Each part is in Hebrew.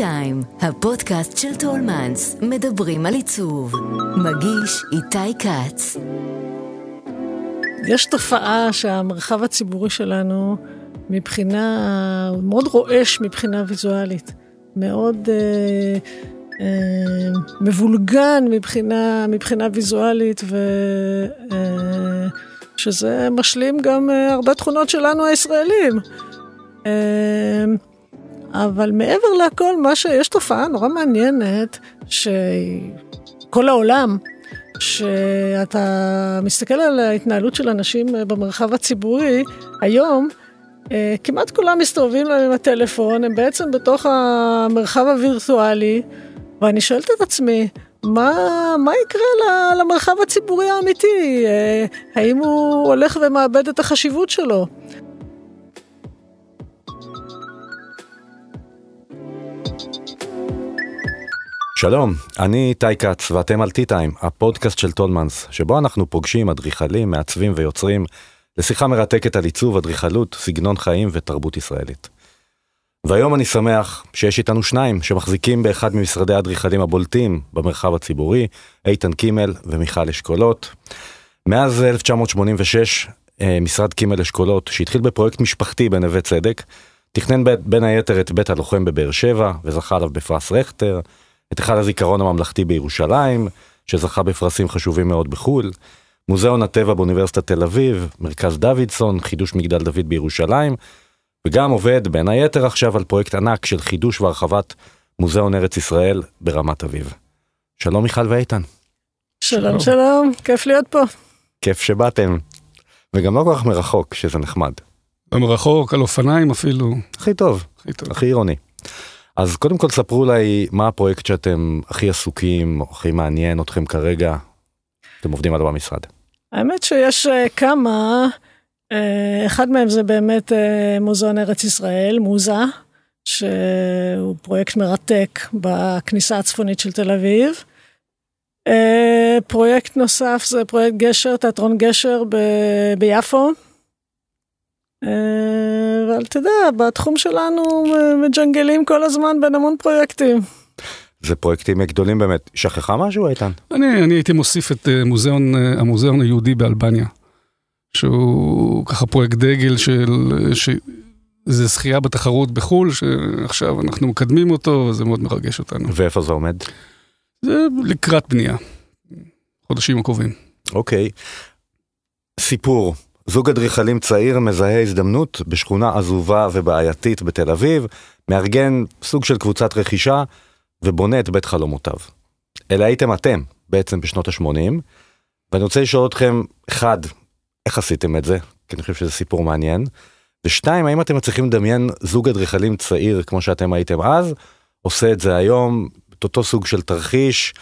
טיים, הפודקאסט של טולמנס, מדברים על עיצוב. מגיש איתי כץ. יש תופעה שהמרחב הציבורי שלנו מבחינה, מאוד רועש מבחינה ויזואלית. מאוד אה, אה, מבולגן מבחינה, מבחינה ויזואלית, ו... אה, שזה משלים גם אה, הרבה תכונות שלנו הישראלים. אה, אבל מעבר לכל, מה שיש תופעה נורא מעניינת, שכל העולם, שאתה מסתכל על ההתנהלות של אנשים במרחב הציבורי, היום, אה, כמעט כולם מסתובבים להם עם הטלפון, הם בעצם בתוך המרחב הווירטואלי, ואני שואלת את עצמי, מה, מה יקרה למרחב הציבורי האמיתי? אה, האם הוא הולך ומאבד את החשיבות שלו? שלום, אני איתי כץ ואתם על T-Time, הפודקאסט של טולמנס, שבו אנחנו פוגשים אדריכלים, מעצבים ויוצרים לשיחה מרתקת על עיצוב, אדריכלות, סגנון חיים ותרבות ישראלית. והיום אני שמח שיש איתנו שניים שמחזיקים באחד ממשרדי האדריכלים הבולטים במרחב הציבורי, איתן קימל ומיכל אשכולות. מאז 1986, אה, משרד קימל אשכולות, שהתחיל בפרויקט משפחתי בנווה צדק, תכנן בין היתר את בית הלוחם בבאר שבע וזכה עליו בפרס רכטר, את היכל הזיכרון הממלכתי בירושלים, שזכה בפרסים חשובים מאוד בחו"ל, מוזיאון הטבע באוניברסיטת תל אביב, מרכז דוידסון, חידוש מגדל דוד בירושלים, וגם עובד בין היתר עכשיו על פרויקט ענק של חידוש והרחבת מוזיאון ארץ ישראל ברמת אביב. שלום מיכל ואיתן. שלום שלום, כיף להיות פה. כיף שבאתם. וגם לא כל כך מרחוק, שזה נחמד. לא מרחוק, על אופניים אפילו. הכי טוב, הכי טוב, הכי עירוני. אז קודם כל ספרו אולי מה הפרויקט שאתם הכי עסוקים, או הכי מעניין אתכם כרגע, אתם עובדים עליו במשרד. האמת שיש uh, כמה, uh, אחד מהם זה באמת uh, מוזיאון ארץ ישראל, מוזה, שהוא פרויקט מרתק בכניסה הצפונית של תל אביב. פרויקט נוסף זה פרויקט גשר, תיאטרון גשר ב- ביפו. אבל אתה יודע, בתחום שלנו מג'נגלים כל הזמן בין המון פרויקטים. זה פרויקטים גדולים באמת. שכחה משהו איתן? אני, אני הייתי מוסיף את אה, מוזיאון, אה, המוזיאון היהודי באלבניה, שהוא ככה פרויקט דגל של... ש... זה זכייה בתחרות בחו"ל, שעכשיו אנחנו מקדמים אותו, וזה מאוד מרגש אותנו. ואיפה זה עומד? זה לקראת בנייה, חודשים הקרובים. אוקיי. סיפור, זוג אדריכלים צעיר מזהה הזדמנות בשכונה עזובה ובעייתית בתל אביב, מארגן סוג של קבוצת רכישה ובונה את בית חלומותיו. אלה הייתם אתם בעצם בשנות ה-80, ואני רוצה לשאול אתכם, אחד, איך עשיתם את זה? כי אני חושב שזה סיפור מעניין. ושתיים, האם אתם מצליחים לדמיין זוג אדריכלים צעיר כמו שאתם הייתם אז, עושה את זה היום, את אותו סוג של תרחיש,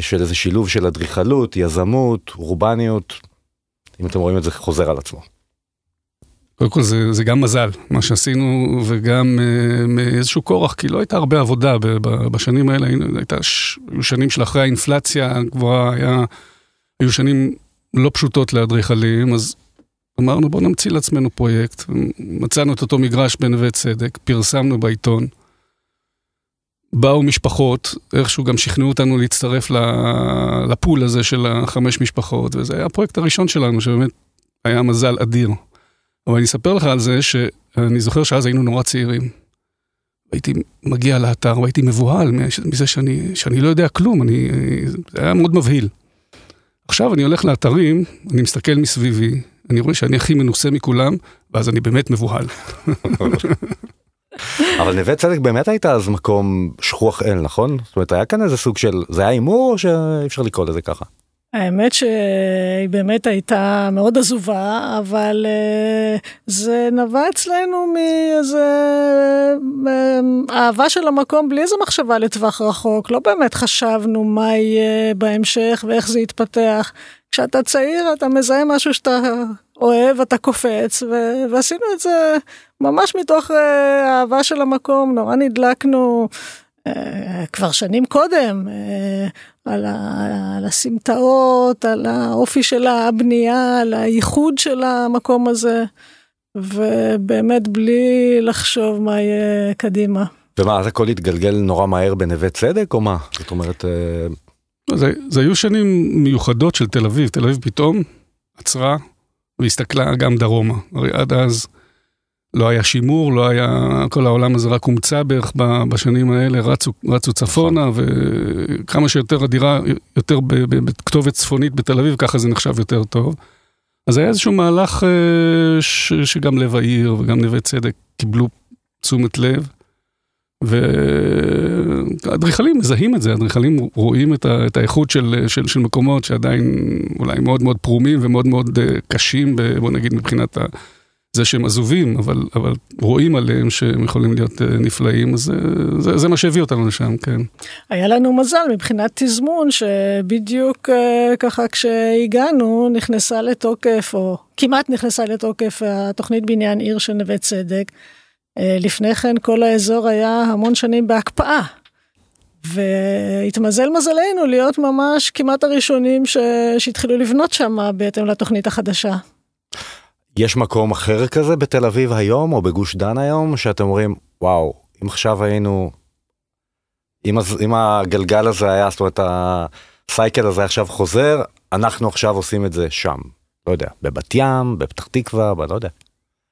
של איזה שילוב של אדריכלות, יזמות, אורבניות, אם אתם רואים את זה חוזר על עצמו. קודם כל זה, זה גם מזל, מה שעשינו, וגם uh, מאיזשהו כורח, כי לא הייתה הרבה עבודה בשנים האלה, הייתה, היו שנים של אחרי האינפלציה הגבוהה, היה, היו שנים לא פשוטות לאדריכלים, אז אמרנו בוא נמציא לעצמנו פרויקט, מצאנו את אותו מגרש בנווה צדק, פרסמנו בעיתון. באו משפחות, איכשהו גם שכנעו אותנו להצטרף לפול הזה של החמש משפחות, וזה היה הפרויקט הראשון שלנו, שבאמת היה מזל אדיר. אבל אני אספר לך על זה שאני זוכר שאז היינו נורא צעירים. הייתי מגיע לאתר והייתי מבוהל מזה שאני, שאני לא יודע כלום, אני, זה היה מאוד מבהיל. עכשיו אני הולך לאתרים, אני מסתכל מסביבי, אני רואה שאני הכי מנוסה מכולם, ואז אני באמת מבוהל. אבל נווה צדק באמת הייתה אז מקום שכוח אל נכון? זאת אומרת היה כאן איזה סוג של זה היה הימור או שאי אפשר לקרוא לזה ככה? האמת שהיא באמת הייתה מאוד עזובה, אבל uh, זה נבע אצלנו מאיזה uh, אהבה של המקום בלי איזה מחשבה לטווח רחוק. לא באמת חשבנו מה יהיה בהמשך ואיך זה יתפתח. כשאתה צעיר אתה מזהה משהו שאתה אוהב, אתה קופץ, ו- ועשינו את זה ממש מתוך אהבה של המקום, נורא נדלקנו. Uh, כבר שנים קודם, על, ה- על הסמטאות, על האופי של הבנייה, על הייחוד של המקום הזה, ובאמת בלי לחשוב מה יהיה קדימה. ומה, אז הכל התגלגל נורא מהר בנווה צדק, או מה? זאת אומרת... אה, לא, זה, זה היו שנים מיוחדות של תל אביב. תל אביב פתאום עצרה והסתכלה גם דרומה. הרי עד אז לא היה שימור, לא היה, כל העולם הזה רק הומצא בערך בשנים האלה, רצו, רצו צפונה, וכמה שיותר הדירה, יותר בכתובת צפונית בתל אביב, ככה זה נחשב יותר טוב. אז היה איזשהו מהלך אה, ש, שגם לב העיר וגם נווה צדק קיבלו תשומת לב. ואדריכלים מזהים את זה, אדריכלים רואים את, ה, את האיכות של, של, של מקומות שעדיין אולי מאוד מאוד פרומים ומאוד מאוד אה, קשים, בוא נגיד מבחינת ה, זה שהם עזובים, אבל, אבל רואים עליהם שהם יכולים להיות אה, נפלאים, אז זה, זה, זה מה שהביא אותנו לשם, כן. היה לנו מזל מבחינת תזמון, שבדיוק אה, ככה כשהגענו נכנסה לתוקף, או כמעט נכנסה לתוקף התוכנית בניין עיר של נווה צדק. אה, לפני כן כל האזור היה המון שנים בהקפאה. והתמזל מזלנו להיות ממש כמעט הראשונים ש... שהתחילו לבנות שם בהתאם לתוכנית החדשה. יש מקום אחר כזה בתל אביב היום או בגוש דן היום שאתם אומרים וואו אם עכשיו היינו אם, אם הגלגל הזה היה זאת אומרת הסייקל הזה עכשיו חוזר אנחנו עכשיו עושים את זה שם לא יודע בבת ים בפתח תקווה לא יודע.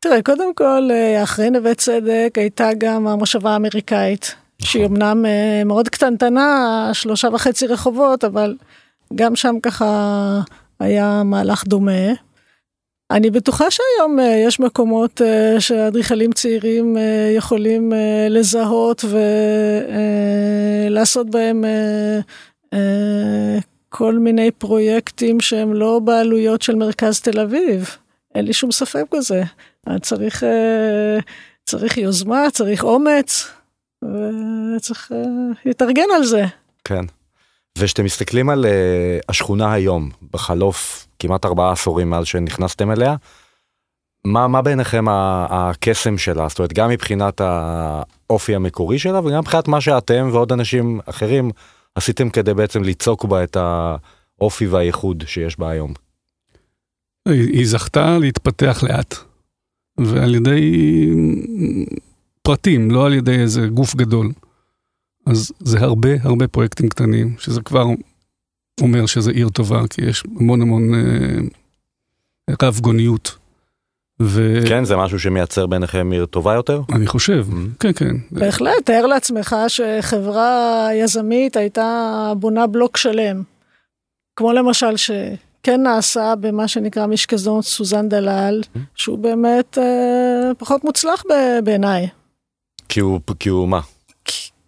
תראה, קודם כל, אה, אחרי נווה צדק הייתה גם המושבה האמריקאית, נכון. שהיא אמנם אה, מאוד קטנטנה, שלושה וחצי רחובות, אבל גם שם ככה היה מהלך דומה. אני בטוחה שהיום אה, יש מקומות שאדריכלים צעירים יכולים לזהות ולעשות בהם כל מיני פרויקטים שהם לא בעלויות של מרכז תל אביב. אין לי שום ספק בזה. צריך, אה, צריך יוזמה, צריך אומץ, וצריך אה, להתארגן על זה. כן. וכשאתם מסתכלים על אה, השכונה היום, בחלוף כמעט ארבעה עשורים מאז שנכנסתם אליה, מה, מה בעיניכם הקסם שלה? זאת אומרת, גם מבחינת האופי המקורי שלה וגם מבחינת מה שאתם ועוד אנשים אחרים עשיתם כדי בעצם ליצוק בה את האופי והייחוד שיש בה היום. היא זכתה להתפתח לאט. ועל ידי פרטים, לא על ידי איזה גוף גדול. אז זה הרבה הרבה פרויקטים קטנים, שזה כבר אומר שזה עיר טובה, כי יש המון המון אה, רב גוניות. ו... כן, זה משהו שמייצר ביניכם עיר טובה יותר? אני חושב, mm-hmm. כן, כן. בהחלט, תאר לעצמך שחברה יזמית הייתה בונה בלוק שלם. כמו למשל ש... כן נעשה במה שנקרא משקזון סוזן דלל, שהוא באמת אה, פחות מוצלח בעיניי. כי הוא, כי הוא מה?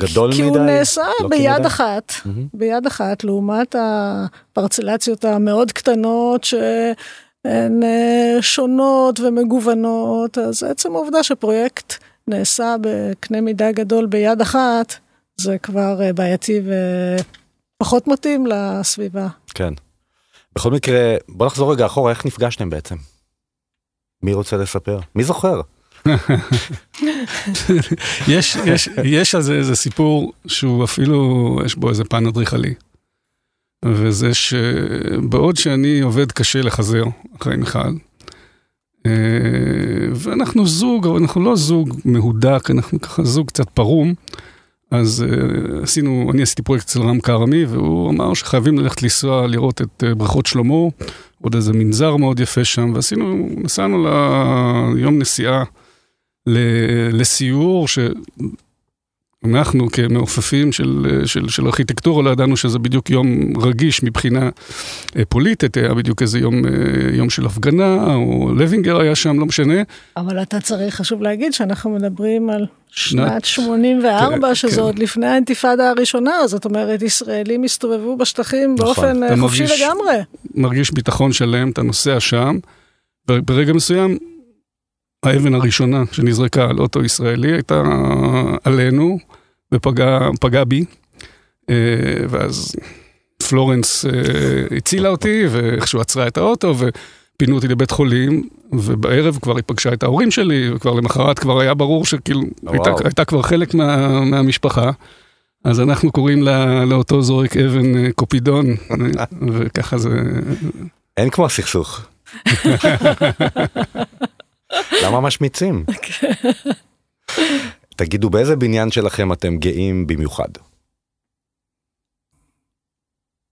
גדול כי מדי? כי הוא נעשה לא ביד כמדי? אחת, mm-hmm. ביד אחת, לעומת הפרצלציות המאוד קטנות שהן אה, שונות ומגוונות, אז עצם העובדה שפרויקט נעשה בקנה מידה גדול ביד אחת, זה כבר אה, בעייתי ופחות מתאים לסביבה. כן. בכל מקרה, בוא נחזור רגע אחורה, איך נפגשתם בעצם? מי רוצה לספר? מי זוכר? יש, יש, יש על זה איזה סיפור שהוא אפילו, יש בו איזה פן אדריכלי. וזה שבעוד שאני עובד קשה לחזר אחרי מיכל, אה, ואנחנו זוג, אבל אנחנו לא זוג מהודק, אנחנו ככה זוג קצת פרום. אז uh, עשינו, אני עשיתי פרויקט אצל רם כרמי, והוא אמר שחייבים ללכת לנסוע לראות את uh, בריכות שלמה, עוד איזה מנזר מאוד יפה שם, ועשינו, נסענו ליום נסיעה לסיור, ש... אנחנו כמעופפים של, של, של ארכיטקטורה לא ידענו שזה בדיוק יום רגיש מבחינה אה, פוליטית, היה בדיוק איזה יום, אה, יום של הפגנה, או לוינגר היה שם, לא משנה. אבל אתה צריך, חשוב להגיד שאנחנו מדברים על שנת 84, כן, שזה כן. עוד לפני האינתיפאדה הראשונה, זאת אומרת, ישראלים הסתובבו בשטחים נכון, באופן אה, חופשי מרגיש, לגמרי. מרגיש ביטחון שלם, אתה נוסע שם, ברגע מסוים האבן הראשונה שנזרקה על אוטו ישראלי הייתה עלינו ופגעה בי. אה, ואז פלורנס אה, הצילה אותי ואיכשהו עצרה את האוטו ופינו אותי לבית חולים ובערב כבר היא פגשה את ההורים שלי וכבר למחרת כבר היה ברור שכאילו הייתה, הייתה כבר חלק מה, מהמשפחה. אז אנחנו קוראים לה, לאותו זורק אבן אה, קופידון וככה זה... אין כמו הסכסוך. למה משמיצים? תגידו, באיזה בניין שלכם אתם גאים במיוחד?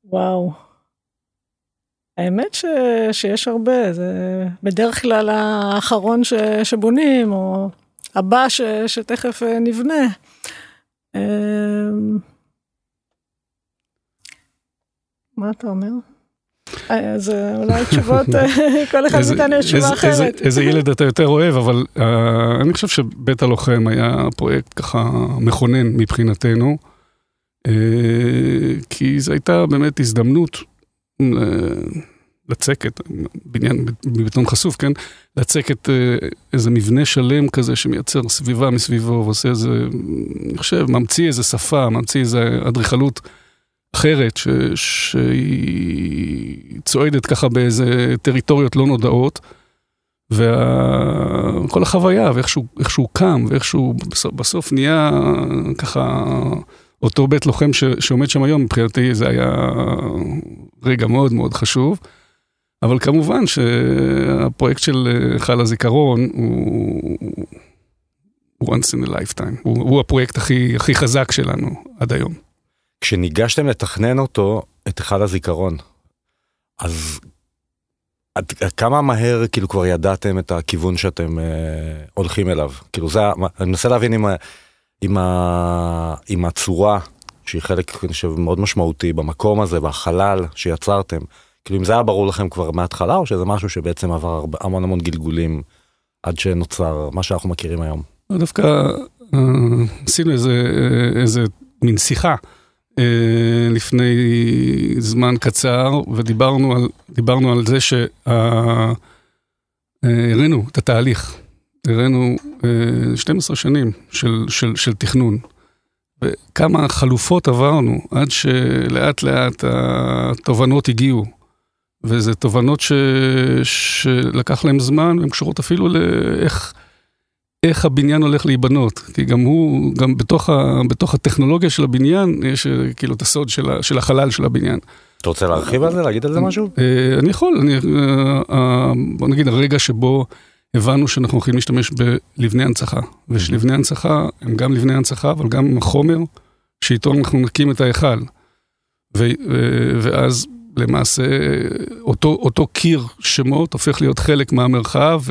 וואו. האמת ש... שיש הרבה, זה בדרך כלל האחרון ש... שבונים, או הבא ש... שתכף אה, נבנה. אמ, מה אתה אומר? אז אה, אולי תשובות, כל אחד מאיתנו יש תשובה אחרת. איזה ילד אתה יותר אוהב, אבל uh, אני חושב שבית הלוחם היה פרויקט ככה מכונן מבחינתנו, כי זו הייתה באמת הזדמנות לצקת, בניין מבטון חשוף, כן? לצקת איזה מבנה שלם כזה שמייצר סביבה מסביבו ועושה איזה, אני חושב, ממציא איזה שפה, ממציא איזה אדריכלות. אחרת, ש, שהיא צועדת ככה באיזה טריטוריות לא נודעות, וכל החוויה, ואיך שהוא, קם, ואיך שהוא בסוף, בסוף נהיה ככה, אותו בית לוחם ש, שעומד שם היום, מבחינתי זה היה רגע מאוד מאוד חשוב. אבל כמובן שהפרויקט של חל הזיכרון הוא once in a lifetime, הוא, הוא הפרויקט הכי, הכי חזק שלנו עד היום. כשניגשתם לתכנן אותו, את היכל הזיכרון, אז עד, כמה מהר כאילו כבר ידעתם את הכיוון שאתם אה, הולכים אליו? כאילו זה, אני מנסה להבין עם, ה, עם הצורה, שהיא חלק, חושב, מאוד משמעותי במקום הזה, בחלל שיצרתם. כאילו אם זה היה ברור לכם כבר מההתחלה, או שזה משהו שבעצם עבר הרבה, המון המון גלגולים עד שנוצר מה שאנחנו מכירים היום? דווקא אה, עשינו איזה, איזה מין שיחה. אה, לפני זמן קצר, ודיברנו על, דיברנו על זה שהראינו אה, את התהליך. הראינו 12 אה, שנים של, של, של תכנון. וכמה חלופות עברנו עד שלאט לאט התובנות הגיעו. וזה תובנות ש... שלקח להם זמן, הן קשורות אפילו לאיך איך הבניין הולך להיבנות, כי גם הוא, גם בתוך, ה, בתוך הטכנולוגיה של הבניין, יש אה, כאילו את הסוד של, ה, של החלל של הבניין. אתה רוצה להרחיב על זה, להגיד על זה משהו? אה, אני יכול, אני, אה, בוא נגיד הרגע שבו הבנו שאנחנו הולכים להשתמש בלבני הנצחה, ושלבני הנצחה הם גם לבני הנצחה, אבל גם החומר שאיתו אנחנו נקים את ההיכל. ואז למעשה אותו, אותו קיר שמות הופך להיות חלק מהמרחב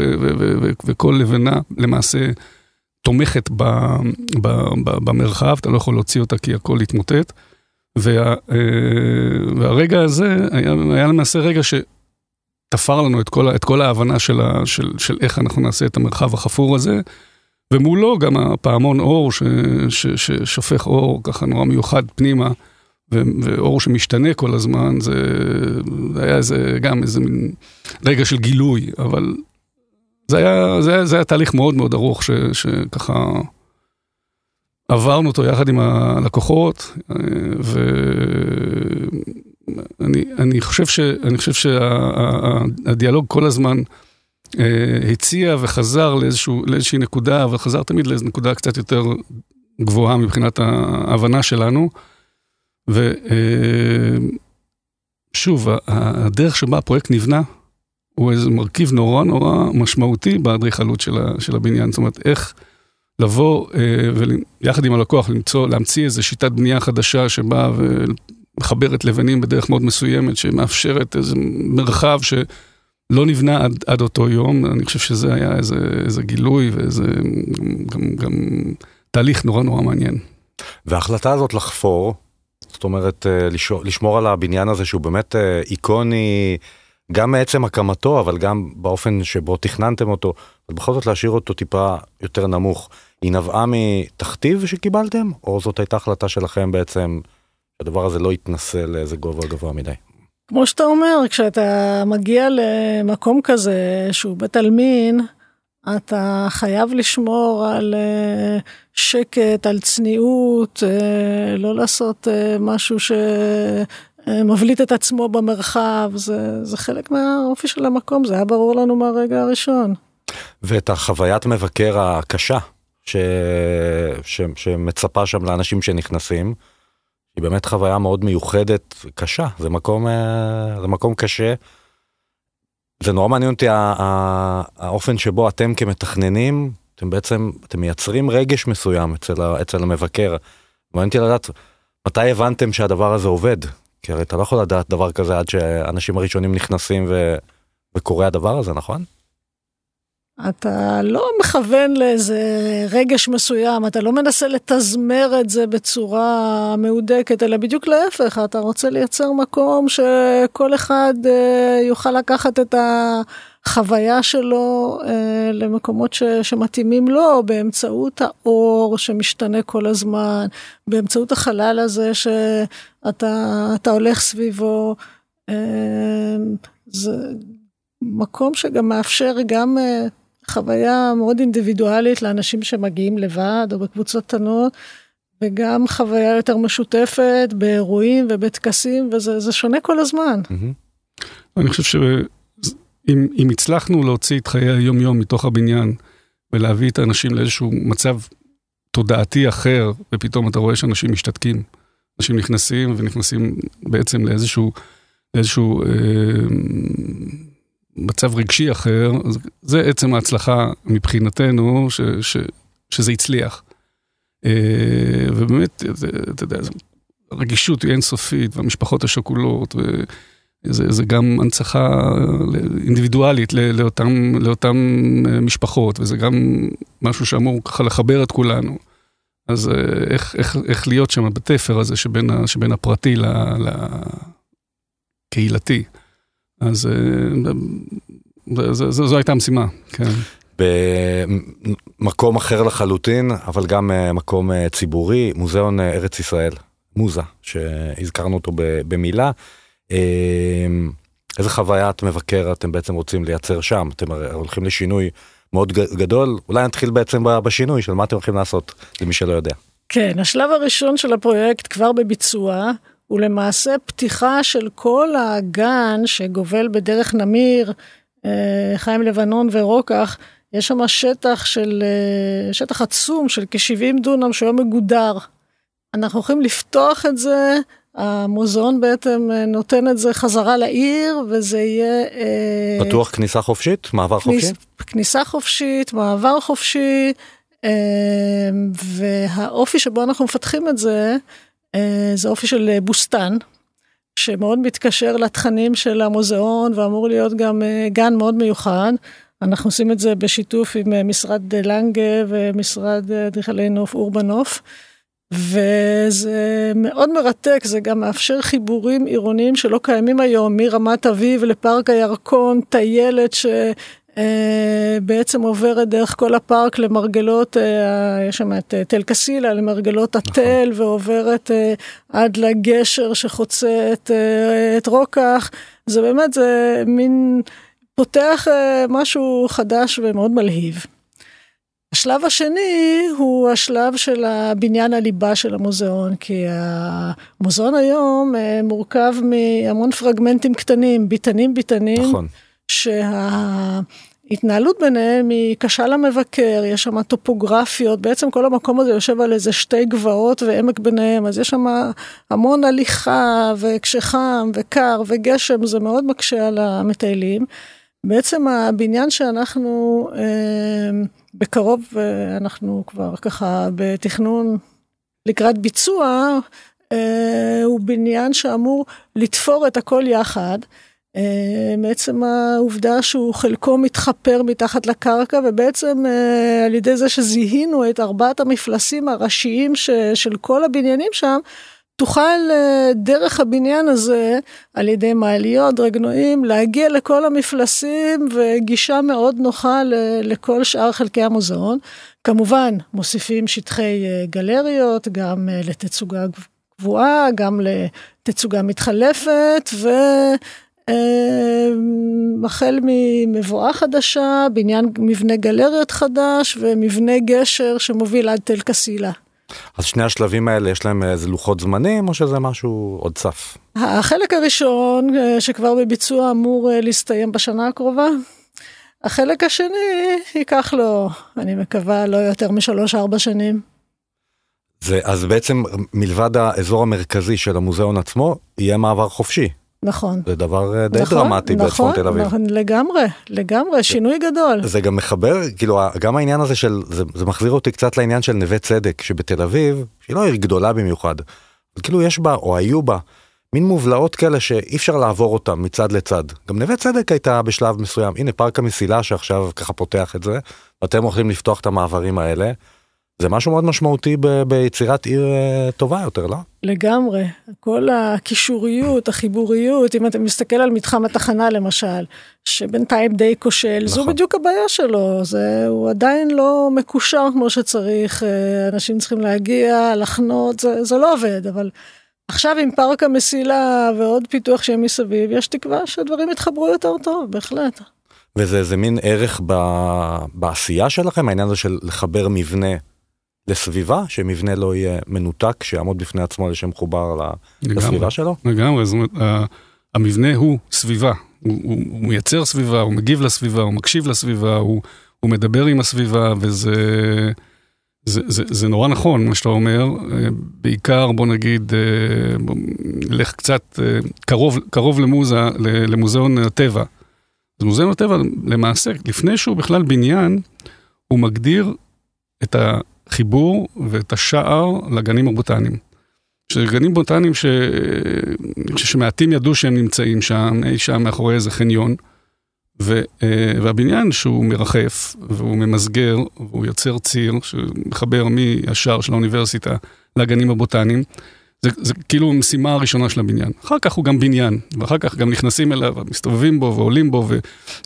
וכל לבנה למעשה תומכת ב- ב- ב- במרחב, אתה לא יכול להוציא אותה כי הכל יתמוטט. וה, והרגע הזה היה, היה למעשה רגע שתפר לנו את כל, את כל ההבנה של, ה, של, של איך אנחנו נעשה את המרחב החפור הזה. ומולו גם הפעמון אור ש, ש, ששופך אור ככה נורא מיוחד פנימה. ואור שמשתנה כל הזמן, זה, היה איזה, גם איזה מין רגע של גילוי, אבל זה היה, זה היה, זה היה תהליך מאוד מאוד ארוך, ש, שככה עברנו אותו יחד עם הלקוחות, ואני חושב, ש, חושב שהדיאלוג כל הזמן אה, הציע וחזר לאיזשהו, לאיזושהי נקודה, וחזר תמיד לאיזו נקודה קצת יותר גבוהה מבחינת ההבנה שלנו. ושוב, הדרך שבה הפרויקט נבנה, הוא איזה מרכיב נורא נורא משמעותי באדריכלות של, של הבניין. זאת אומרת, איך לבוא ויחד עם הלקוח למצוא, להמציא איזו שיטת בנייה חדשה שבאה ומחברת לבנים בדרך מאוד מסוימת, שמאפשרת איזה מרחב שלא נבנה עד, עד אותו יום. אני חושב שזה היה איזה, איזה גילוי ואיזה גם, גם תהליך נורא נורא מעניין. וההחלטה הזאת לחפור, זאת אומרת, אה, לשמור על הבניין הזה שהוא באמת אה, איקוני, גם מעצם הקמתו, אבל גם באופן שבו תכננתם אותו, ובכל זאת להשאיר אותו טיפה יותר נמוך. היא נבעה מתכתיב שקיבלתם, או זאת הייתה החלטה שלכם בעצם, שהדבר הזה לא יתנסה לאיזה גובה גבוה מדי? כמו שאתה אומר, כשאתה מגיע למקום כזה שהוא בית עלמין, אתה חייב לשמור על אה, שקט, על צניעות, אה, לא לעשות אה, משהו שמבליט את עצמו במרחב, זה, זה חלק מהאופי של המקום, זה היה ברור לנו מהרגע הראשון. ואת החוויית מבקר הקשה ש... ש... שמצפה שם לאנשים שנכנסים, היא באמת חוויה מאוד מיוחדת, קשה, זה מקום, זה מקום קשה. זה נורא מעניין אותי האופן שבו אתם כמתכננים אתם בעצם, אתם מייצרים רגש מסוים אצל, ה, אצל המבקר. מעניין אותי לדעת, מתי הבנתם שהדבר הזה עובד? כי הרי אתה לא יכול לדעת דבר כזה עד שהאנשים הראשונים נכנסים ו, וקורה הדבר הזה, נכון? אתה לא מכוון לאיזה רגש מסוים, אתה לא מנסה לתזמר את זה בצורה מהודקת, אלא בדיוק להפך, אתה רוצה לייצר מקום שכל אחד uh, יוכל לקחת את החוויה שלו uh, למקומות ש, שמתאימים לו, באמצעות האור שמשתנה כל הזמן, באמצעות החלל הזה שאתה הולך סביבו. Uh, זה מקום שגם מאפשר גם... Uh, חוויה מאוד אינדיבידואלית לאנשים שמגיעים לבד או בקבוצות קטנות, וגם חוויה יותר משותפת באירועים ובטקסים, וזה שונה כל הזמן. אני חושב שאם הצלחנו להוציא את חיי היום-יום מתוך הבניין, ולהביא את האנשים לאיזשהו מצב תודעתי אחר, ופתאום אתה רואה שאנשים משתתקים. אנשים נכנסים ונכנסים בעצם לאיזשהו, לאיזשהו אה, מצב רגשי אחר, זה עצם ההצלחה מבחינתנו, ש, ש, שזה הצליח. אה, ובאמת, אתה יודע, הרגישות היא אינסופית, והמשפחות השכולות, וזה גם הנצחה אינדיבידואלית לאותם, לאותם אה, משפחות, וזה גם משהו שאמור ככה לחבר את כולנו. אז אה, איך, איך, איך להיות שם בתפר הזה שבין, שבין הפרטי לקהילתי. אז אה, זו הייתה המשימה, כן. במקום אחר לחלוטין, אבל גם אה, מקום אה, ציבורי, מוזיאון ארץ ישראל, מוזה, שהזכרנו אותו במילה. איזה חוויית מבקר אתם בעצם רוצים לייצר שם? אתם הולכים לשינוי מאוד גדול, אולי נתחיל בעצם בשינוי של מה אתם הולכים לעשות, למי שלא יודע. כן, השלב הראשון של הפרויקט כבר בביצוע. הוא למעשה פתיחה של כל האגן שגובל בדרך נמיר, אה, חיים לבנון ורוקח, יש שם שטח של, אה, שטח עצום של כ-70 דונם שהיום מגודר. אנחנו הולכים לפתוח את זה, המוזיאון בעצם אה, נותן את זה חזרה לעיר, וזה יהיה... פתוח כניסה חופשית? מעבר כניס, חופשי? כניסה חופשית, מעבר חופשי, והאופי שבו אנחנו מפתחים את זה, אה, זה אופי של אה, בוסטן, שמאוד מתקשר לתכנים של המוזיאון ואמור להיות גם אה, גן מאוד מיוחד. אנחנו עושים את זה בשיתוף עם משרד לנגה ומשרד אדריכלי נוף אורבנוף. וזה מאוד מרתק, זה גם מאפשר חיבורים עירוניים שלא קיימים היום, מרמת אביב לפארק הירקון, טיילת ש... אה, בעצם עוברת דרך כל הפארק למרגלות, אה, יש שם את אה, תל קסילה, למרגלות נכון. התל, נכון. ועוברת עד לגשר שחוצה את, את רוקח. זה באמת, זה מין פותח משהו חדש ומאוד מלהיב. השלב השני הוא השלב של הבניין הליבה של המוזיאון, כי המוזיאון היום מורכב מהמון פרגמנטים קטנים, ביטנים ביטנים. נכון. שההתנהלות ביניהם היא קשה למבקר, יש שם טופוגרפיות, בעצם כל המקום הזה יושב על איזה שתי גבעות ועמק ביניהם, אז יש שם המון הליכה וכשחם וקר וגשם, זה מאוד מקשה על המטיילים. בעצם הבניין שאנחנו אה, בקרוב, אה, אנחנו כבר ככה בתכנון לקראת ביצוע, אה, הוא בניין שאמור לתפור את הכל יחד. אה, מעצם העובדה שהוא חלקו מתחפר מתחת לקרקע ובעצם על ידי זה שזיהינו את ארבעת המפלסים הראשיים ש, של כל הבניינים שם, תוכל אה, דרך הבניין הזה, על ידי מעליות, דרגנועים, להגיע לכל המפלסים וגישה מאוד נוחה לכל שאר חלקי המוזיאון. כמובן, מוסיפים שטחי גלריות, גם לתצוגה קבועה, גם לתצוגה מתחלפת, ו... החל ממבואה חדשה, בניין מבנה גלריות חדש ומבנה גשר שמוביל עד תל קסילה. אז שני השלבים האלה יש להם איזה לוחות זמנים או שזה משהו עוד צף? החלק הראשון אה, שכבר בביצוע אמור אה, להסתיים בשנה הקרובה. החלק השני ייקח לו, אני מקווה, לא יותר משלוש-ארבע שנים. זה, אז בעצם מלבד האזור המרכזי של המוזיאון עצמו, יהיה מעבר חופשי. נכון. זה דבר אה, די נכון, דרמטי נכון, בצפון תל אביב. נכון, לגמרי, לגמרי, שינוי גדול. זה גם מחבר, כאילו, גם העניין הזה של, זה, זה מחזיר אותי קצת לעניין של נווה צדק, שבתל אביב, שהיא לא עיר גדולה במיוחד, כאילו יש בה, או היו בה, מין מובלעות כאלה שאי אפשר לעבור אותן מצד לצד. גם נווה צדק הייתה בשלב מסוים, הנה פארק המסילה שעכשיו ככה פותח את זה, ואתם הולכים לפתוח את המעברים האלה. זה משהו מאוד משמעותי ב- ביצירת עיר אה, טובה יותר, לא? לגמרי. כל הקישוריות, החיבוריות, אם אתה מסתכל על מתחם התחנה למשל, שבינתיים די כושל, זו נכון. בדיוק הבעיה שלו, זה, הוא עדיין לא מקושר כמו שצריך, אה, אנשים צריכים להגיע, לחנות, זה, זה לא עובד, אבל עכשיו עם פארק המסילה ועוד פיתוח שיהיה מסביב, יש תקווה שהדברים יתחברו יותר טוב, בהחלט. וזה איזה מין ערך ב... בעשייה שלכם, העניין הזה של לחבר מבנה לסביבה, שמבנה לא יהיה מנותק, שיעמוד בפני עצמו לשם מחובר ל- לגמרי. לסביבה שלו? לגמרי, זאת אומרת, ה- המבנה הוא סביבה, הוא, הוא, הוא מייצר סביבה, הוא מגיב לסביבה, הוא מקשיב לסביבה, הוא, הוא מדבר עם הסביבה, וזה זה, זה, זה נורא נכון מה שאתה אומר, אה, בעיקר בוא נגיד, אה, נלך קצת אה, קרוב, קרוב למוזה, למוזיאון הטבע. אז מוזיאון הטבע למעשה, לפני שהוא בכלל בניין, הוא מגדיר את החיבור ואת השער לגנים הבוטניים. שגנים בוטניים ש... שמעטים ידעו שהם נמצאים שם, אי שם מאחורי איזה חניון, ו... אה, והבניין שהוא מרחף, והוא ממסגר, והוא יוצר ציר שמחבר מהשער של האוניברסיטה לגנים הבוטניים, זה, זה כאילו המשימה הראשונה של הבניין. אחר כך הוא גם בניין, ואחר כך גם נכנסים אליו, מסתובבים בו ועולים בו ו...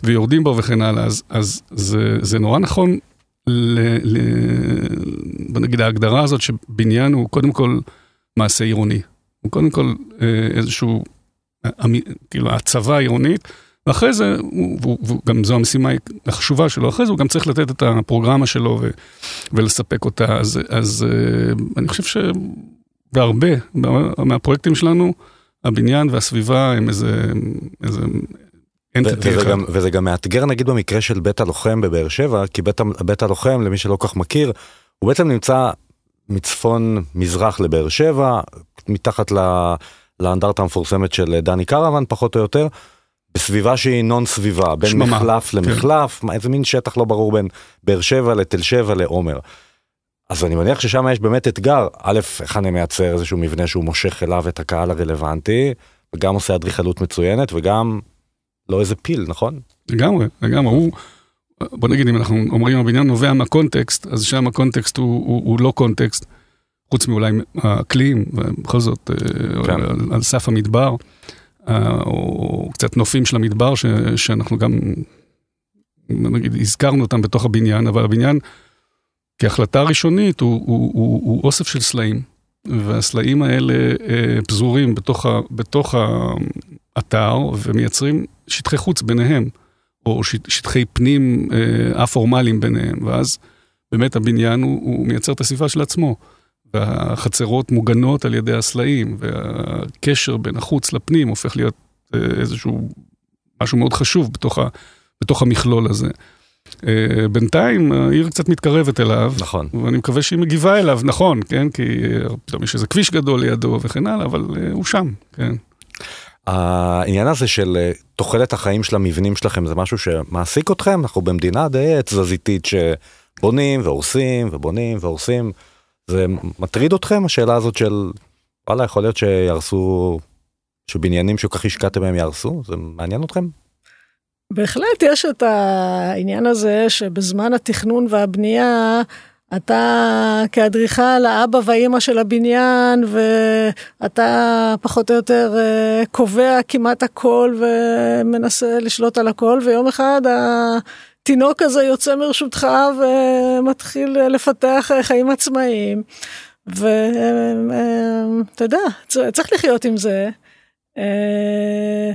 ויורדים בו וכן הלאה, אז, אז זה, זה נורא נכון, ל... ל... בוא נגיד ההגדרה הזאת שבניין הוא קודם כל מעשה עירוני. הוא קודם כל אה, איזשהו, כאילו הצבה עירונית, ואחרי זה, וגם זו המשימה החשובה שלו, אחרי זה הוא גם צריך לתת את הפרוגרמה שלו ו, ולספק אותה. אז, אז אה, אני חושב שבהרבה מהפרויקטים שלנו, הבניין והסביבה הם איזה, איזה וזה אחד. גם, וזה גם מאתגר נגיד במקרה של בית הלוחם בבאר שבע, כי בית, בית הלוחם, למי שלא כל כך מכיר, הוא בעצם נמצא מצפון מזרח לבאר שבע, מתחת ל- לאנדרטה המפורסמת של דני קרוון פחות או יותר, בסביבה שהיא נון סביבה, בין שממה, מחלף כן. למחלף, מה- איזה מין שטח לא ברור בין באר שבע לתל שבע לעומר. אז אני מניח ששם יש באמת אתגר, א', איך אני מייצר איזשהו מבנה שהוא מושך אליו את הקהל הרלוונטי, וגם עושה אדריכלות מצוינת, וגם לא איזה פיל, נכון? לגמרי, לגמרי. הוא, בוא נגיד, אם אנחנו אומרים הבניין נובע מהקונטקסט, אז שם הקונטקסט הוא, הוא, הוא לא קונטקסט, חוץ מאולי האקלים, ובכל זאת, כן. כן. על, על סף המדבר, אה, או קצת נופים של המדבר, ש, שאנחנו גם, נגיד, הזכרנו אותם בתוך הבניין, אבל הבניין, כהחלטה ראשונית, הוא, הוא, הוא, הוא אוסף של סלעים, והסלעים האלה אה, פזורים בתוך, ה, בתוך האתר, ומייצרים שטחי חוץ ביניהם. או שט- שטחי פנים אה, א-פורמליים ביניהם, ואז באמת הבניין הוא, הוא מייצר את הסביבה של עצמו. והחצרות מוגנות על ידי הסלעים, והקשר בין החוץ לפנים הופך להיות אה, איזשהו משהו מאוד חשוב בתוך, ה, בתוך המכלול הזה. אה, בינתיים העיר קצת מתקרבת אליו, נכון. ואני מקווה שהיא מגיבה אליו, נכון, כן? כי פתאום יש איזה כביש גדול לידו וכן הלאה, אבל הוא שם, כן. העניין הזה של אה, תוחלת החיים של המבנים שלכם זה משהו שמעסיק אתכם? אנחנו במדינה די תזזיתית שבונים והורסים ובונים והורסים. זה מטריד אתכם השאלה הזאת של וואלה יכול להיות שיהרסו, שבניינים שכל כך השקעתם בהם יהרסו? זה מעניין אתכם? בהחלט יש את העניין הזה שבזמן התכנון והבנייה אתה כאדריכל האבא והאימא של הבניין ואתה פחות או יותר אה, קובע כמעט הכל ומנסה לשלוט על הכל ויום אחד התינוק הזה יוצא מרשותך ומתחיל לפתח חיים עצמאיים ואתה יודע צריך לחיות עם זה. אה,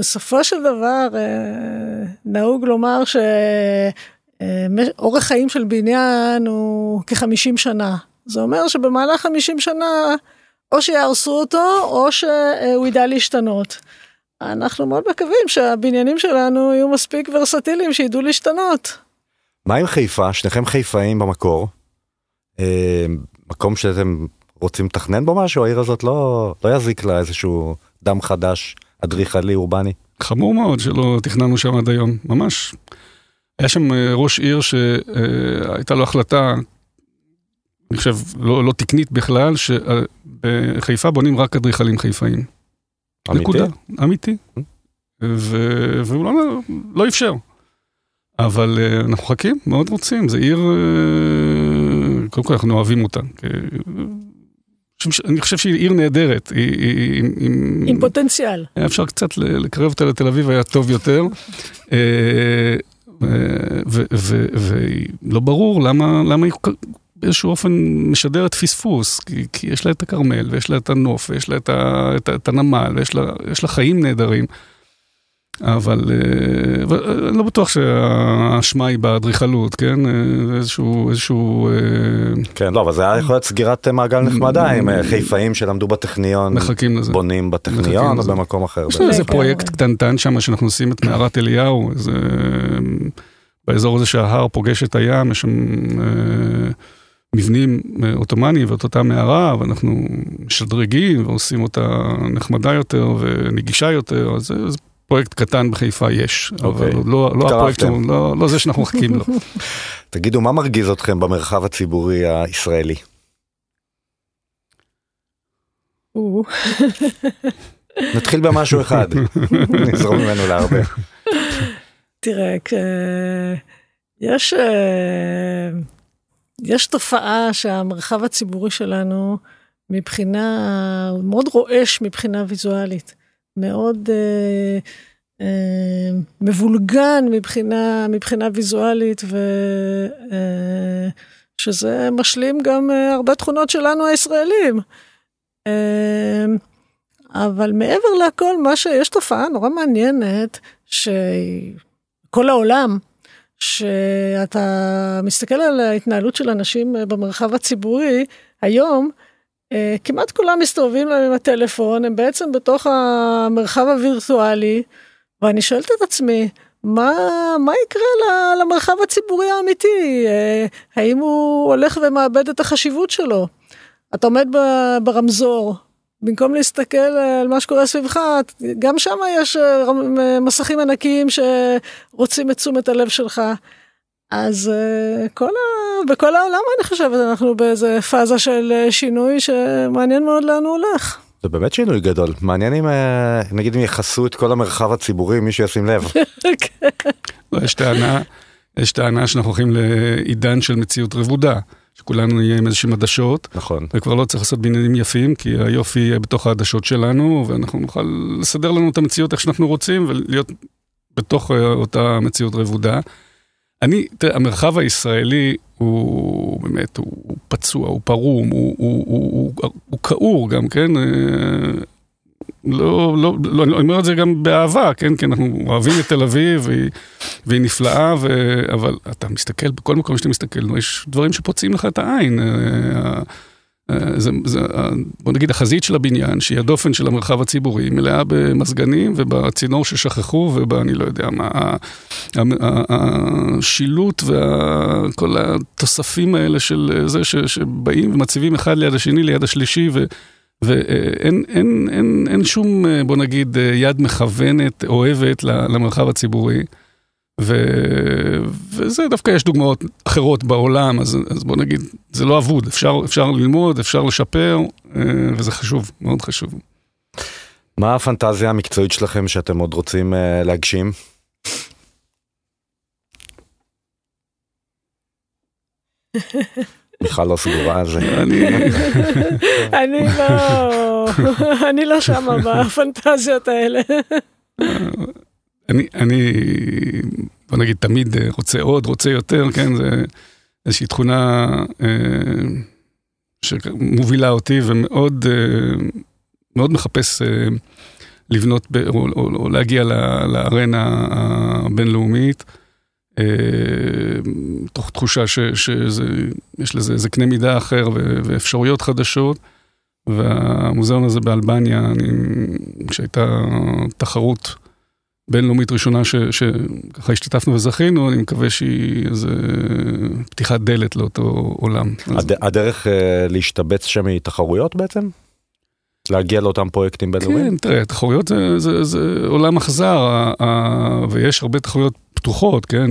בסופו של דבר נהוג לומר שאורך חיים של בניין הוא כ-50 שנה. זה אומר שבמהלך 50 שנה או שיהרסו אותו או שהוא ידע להשתנות. אנחנו מאוד מקווים שהבניינים שלנו יהיו מספיק ורסטיליים שידעו להשתנות. מה עם חיפה? שניכם חיפאים במקור. אה, מקום שאתם רוצים לתכנן בו משהו? העיר הזאת לא, לא יזיק לה איזשהו דם חדש אדריכלי אורבני? חמור מאוד שלא תכננו שם עד היום, ממש. היה שם אה, ראש עיר שהייתה לו החלטה, אני חושב, לא, לא תקנית בכלל, שבחיפה בונים רק אדריכלים חיפאים. אמיתי? נקודה, אמיתי. ו- והוא לא, לא אפשר. אבל uh, אנחנו מחכים, מאוד רוצים, זה עיר, קודם כל אנחנו אוהבים אותה. אני חושב שהיא עיר נהדרת. היא, היא, עם, עם פוטנציאל. היה אפשר קצת לקרב אותה לתל אביב, היה טוב יותר. ולא ברור למה, למה היא באיזשהו אופן משדרת פספוס, כי, כי יש לה את הכרמל, ויש לה את הנוף, ויש לה את, ה, את, את הנמל, ויש לה, לה חיים נהדרים. אבל אה, אני לא בטוח שהאשמה היא באדריכלות, כן? אה, איזשהו, איזשהו... אה, כן, לא, אבל זה היה יכול להיות סגירת מעגל נחמדה עם חיפאים שלמדו בטכניון, מחכים לזה. בונים בטכניון או במקום אחר. יש איזה פרויקט קטנטן שם שאנחנו עושים את מערת אליהו, איזה... באזור הזה שההר פוגש את הים, יש שם מבנים עות'מאניים ואת אותה מערה, ואנחנו משדרגים ועושים אותה נחמדה יותר ונגישה יותר, אז זה פרויקט קטן בחיפה יש, okay. אבל אוקיי. לא, לא הפרויקט, לא, לא זה שאנחנו מחכים לו. תגידו, מה מרגיז אתכם במרחב הציבורי הישראלי? נתחיל במשהו אחד, נזרום ממנו להרבה. תראה, יש, אה, יש תופעה שהמרחב הציבורי שלנו מבחינה, מאוד רועש מבחינה ויזואלית. מאוד אה, אה, מבולגן מבחינה, מבחינה ויזואלית, ושזה אה, משלים גם אה, הרבה תכונות שלנו הישראלים. אה, אבל מעבר לכל, מה שיש תופעה נורא מעניינת, שכל העולם, שאתה מסתכל על ההתנהלות של אנשים אה, במרחב הציבורי, היום, כמעט כולם מסתובבים להם עם הטלפון, הם בעצם בתוך המרחב הווירטואלי, ואני שואלת את עצמי, מה, מה יקרה למרחב הציבורי האמיתי? אה, האם הוא הולך ומאבד את החשיבות שלו? אתה עומד ברמזור, במקום להסתכל על מה שקורה סביבך, גם שם יש אה, מסכים ענקיים שרוצים את תשומת הלב שלך. אז uh, כל ה... בכל העולם אני חושבת אנחנו באיזה פאזה של uh, שינוי שמעניין מאוד לאן הוא הולך. זה באמת שינוי גדול, מעניין אם אה, נגיד אם יכסו את כל המרחב הציבורי מישהו ישים לב. כן. לא, יש טענה, יש טענה שאנחנו הולכים לעידן של מציאות רבודה. שכולנו נהיה עם איזשהם עדשות. נכון. וכבר לא צריך לעשות בניינים יפים, כי היופי יהיה בתוך העדשות שלנו, ואנחנו נוכל לסדר לנו את המציאות איך שאנחנו רוצים, ולהיות בתוך אותה מציאות רבודה. אני, תראה, המרחב הישראלי הוא באמת, הוא, הוא פצוע, הוא פרום, הוא, כעור גם, כן? אה, לא, לא, לא, אני אומר את זה גם באהבה, כן? כי אנחנו אוהבים את תל אביב, והיא, והיא נפלאה, ו... אבל אתה מסתכל, בכל מקום שאתה מסתכל, יש דברים שפוצעים לך את העין. אה, זה, זה, בוא נגיד, החזית של הבניין, שהיא הדופן של המרחב הציבורי, מלאה במזגנים ובצינור ששכחו, ובאני לא יודע מה, השילוט וכל התוספים האלה של זה ש, שבאים ומציבים אחד ליד השני, ליד השלישי, ו... ואין אין, אין, אין שום, בוא נגיד, יד מכוונת, אוהבת למרחב הציבורי. ו... וזה דווקא יש דוגמאות אחרות בעולם, אז, אז בוא נגיד, זה לא אבוד, אפשר, אפשר ללמוד, אפשר לשפר, אה, וזה חשוב, מאוד חשוב. מה הפנטזיה המקצועית שלכם שאתם עוד רוצים uh, להגשים? בכלל לא סגורה על זה. אני לא, אני לא שמה בפנטזיות האלה. אני, אני, בוא נגיד, תמיד אה, רוצה עוד, רוצה יותר, כן, זה איזושהי תכונה אה, שמובילה אותי ומאוד אה, מאוד מחפש אה, לבנות ב, או, או, או להגיע לארנה הבינלאומית. אה, תוך תחושה שיש לזה איזה קנה מידה אחר ואפשרויות חדשות. והמוזיאון הזה באלבניה, אני, כשהייתה תחרות בינלאומית ראשונה שככה השתתפנו וזכינו, אני מקווה שהיא איזה פתיחת דלת לאותו עולם. הד, הדרך uh, להשתבץ שם היא תחרויות בעצם? להגיע לאותם פרויקטים בינלאומיים? כן, תראה, תחרויות זה, זה, זה עולם אכזר, ויש הרבה תחרויות פתוחות, כן,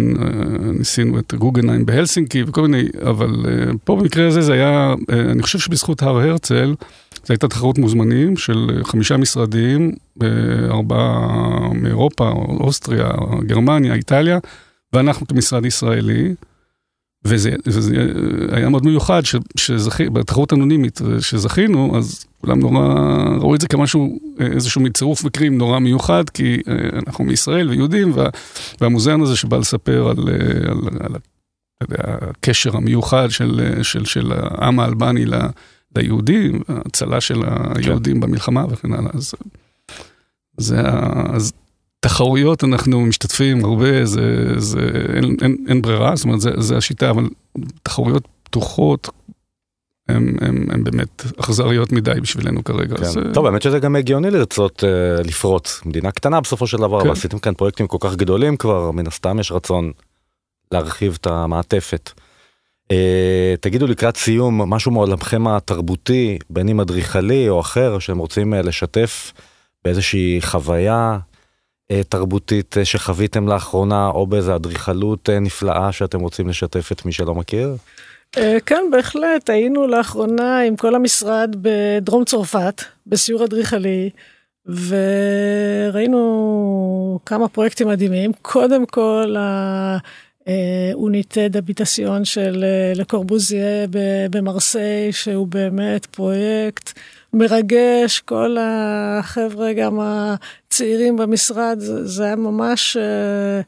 ניסינו את גוגנהיים בהלסינקי וכל מיני, אבל פה במקרה הזה זה היה, אני חושב שבזכות הר הרצל, זו הייתה תחרות מוזמנים של חמישה משרדים, ארבעה מאירופה, אוסטריה, גרמניה, איטליה, ואנחנו כמשרד ישראלי. וזה, וזה היה מאוד מיוחד שזכינו, בתחרות אנונימית שזכינו, אז כולם נורא ראו את זה כמשהו, איזשהו מצירוף מקרים נורא מיוחד, כי אנחנו מישראל ויהודים, וה, והמוזיאון הזה שבא לספר על, על, על, על הקשר המיוחד של, של, של העם האלבני ליהודים, ההצלה של היהודים כן. במלחמה וכן הלאה. אז, זה, אז תחרויות אנחנו משתתפים הרבה, זה, זה, אין, אין, אין ברירה, זאת אומרת, זה, זה השיטה, אבל תחרויות פתוחות, הן באמת אכזריות מדי בשבילנו כרגע. כן. אז... טוב, באמת שזה גם הגיוני לרצות uh, לפרוץ. מדינה קטנה בסופו של דבר, כן. אבל עשיתם כאן פרויקטים כל כך גדולים כבר, מן הסתם יש רצון להרחיב את המעטפת. Uh, תגידו לקראת סיום, משהו מעולמכם התרבותי, בין אם אדריכלי או אחר, שהם רוצים uh, לשתף באיזושהי חוויה אה, תרבותית אה, שחוויתם לאחרונה, או באיזו אדריכלות אה, נפלאה שאתם רוצים לשתף את מי שלא מכיר? כן, בהחלט. היינו לאחרונה עם כל המשרד בדרום צרפת, בסיור אדריכלי, וראינו כמה פרויקטים מדהימים. קודם כל, האוניטה דביטסיון של לקורבוזיה במרסיי, שהוא באמת פרויקט מרגש, כל החבר'ה, גם הצעירים במשרד, זה, היה ממש אה,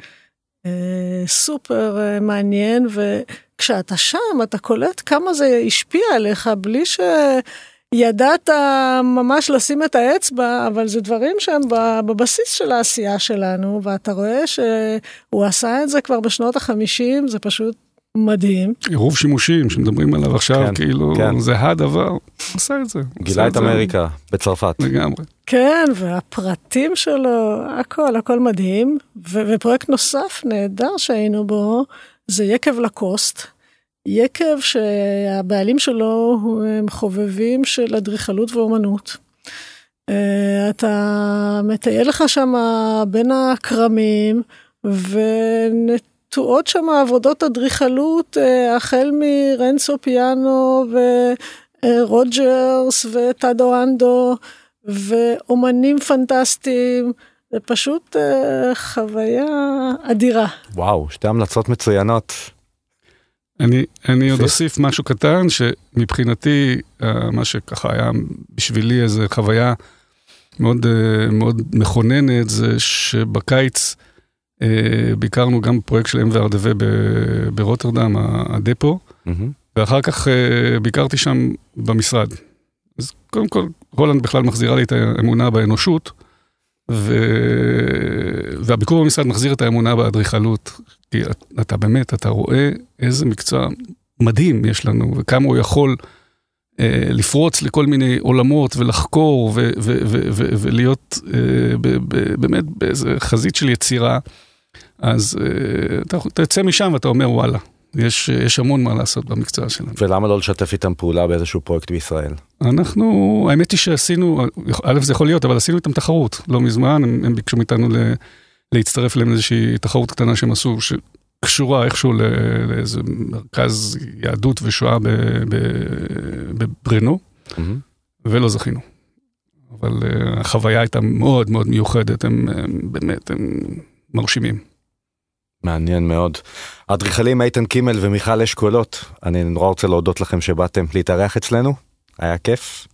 אה, סופר אה, מעניין, וכשאתה שם, אתה קולט כמה זה השפיע עליך, בלי שידעת ממש לשים את האצבע, אבל זה דברים שהם בבסיס של העשייה שלנו, ואתה רואה שהוא עשה את זה כבר בשנות החמישים, זה פשוט מדהים. עירוב שימושים שמדברים עליו עכשיו, כן, כאילו, כן. זה הדבר, הוא עשה את זה. גילה את אמריקה בצרפת. לגמרי. כן, והפרטים שלו, הכל, הכל מדהים. ו- ופרויקט נוסף נהדר שהיינו בו, זה יקב לקוסט. יקב שהבעלים שלו הם חובבים של אדריכלות ואומנות. אה, אתה מטייל לך שם בין הכרמים, ונת... נטועות שם עבודות אדריכלות אה, החל מרנסו פיאנו ורוג'רס וטאדו אנדו ואומנים פנטסטיים. זה פשוט אה, חוויה אדירה. וואו, שתי המלצות מצוינות. אני, אני עוד אוסיף משהו קטן, שמבחינתי, אה, מה שככה היה בשבילי איזה חוויה מאוד, מאוד מכוננת, זה שבקיץ, אה, ביקרנו גם פרויקט של MVRDV ברוטרדם, הדפו. ואחר כך אה, ביקרתי שם במשרד. אז קודם כל, הולנד בכלל מחזירה לי את האמונה באנושות, ו... והביקור במשרד מחזיר את האמונה באדריכלות. כי אתה באמת, אתה רואה איזה מקצוע מדהים יש לנו, וכמה הוא יכול אה, לפרוץ לכל מיני עולמות ולחקור ו- ו- ו- ולהיות אה, ב- ב- באמת באיזה חזית של יצירה. אז uh, אתה, יוצא משם ואתה אומר וואלה, יש, יש המון מה לעשות במקצוע שלנו. ולמה לא לשתף איתם פעולה באיזשהו פרויקט בישראל? אנחנו, האמת היא שעשינו, א' זה יכול להיות, אבל עשינו איתם תחרות לא מזמן, הם, הם ביקשו מאיתנו ל, להצטרף להם לאיזושהי תחרות קטנה שהם עשו, שקשורה איכשהו לאיזה מרכז יהדות ושואה בברנו, mm-hmm. ולא זכינו. אבל uh, החוויה הייתה מאוד מאוד מיוחדת, הם, הם באמת, הם מרשימים. מעניין מאוד. האדריכלים איתן קימל ומיכל אשכולות, אני נורא רוצה להודות לכם שבאתם להתארח אצלנו, היה כיף.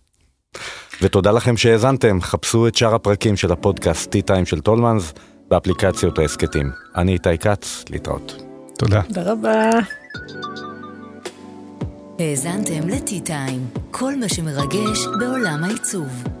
ותודה לכם שהאזנתם, חפשו את שאר הפרקים של הפודקאסט T-Time של טולמנס באפליקציות ההסכתים. אני איתי כץ, להתראות. תודה. תודה רבה. האזנתם ל-T-Time, כל מה שמרגש בעולם העיצוב.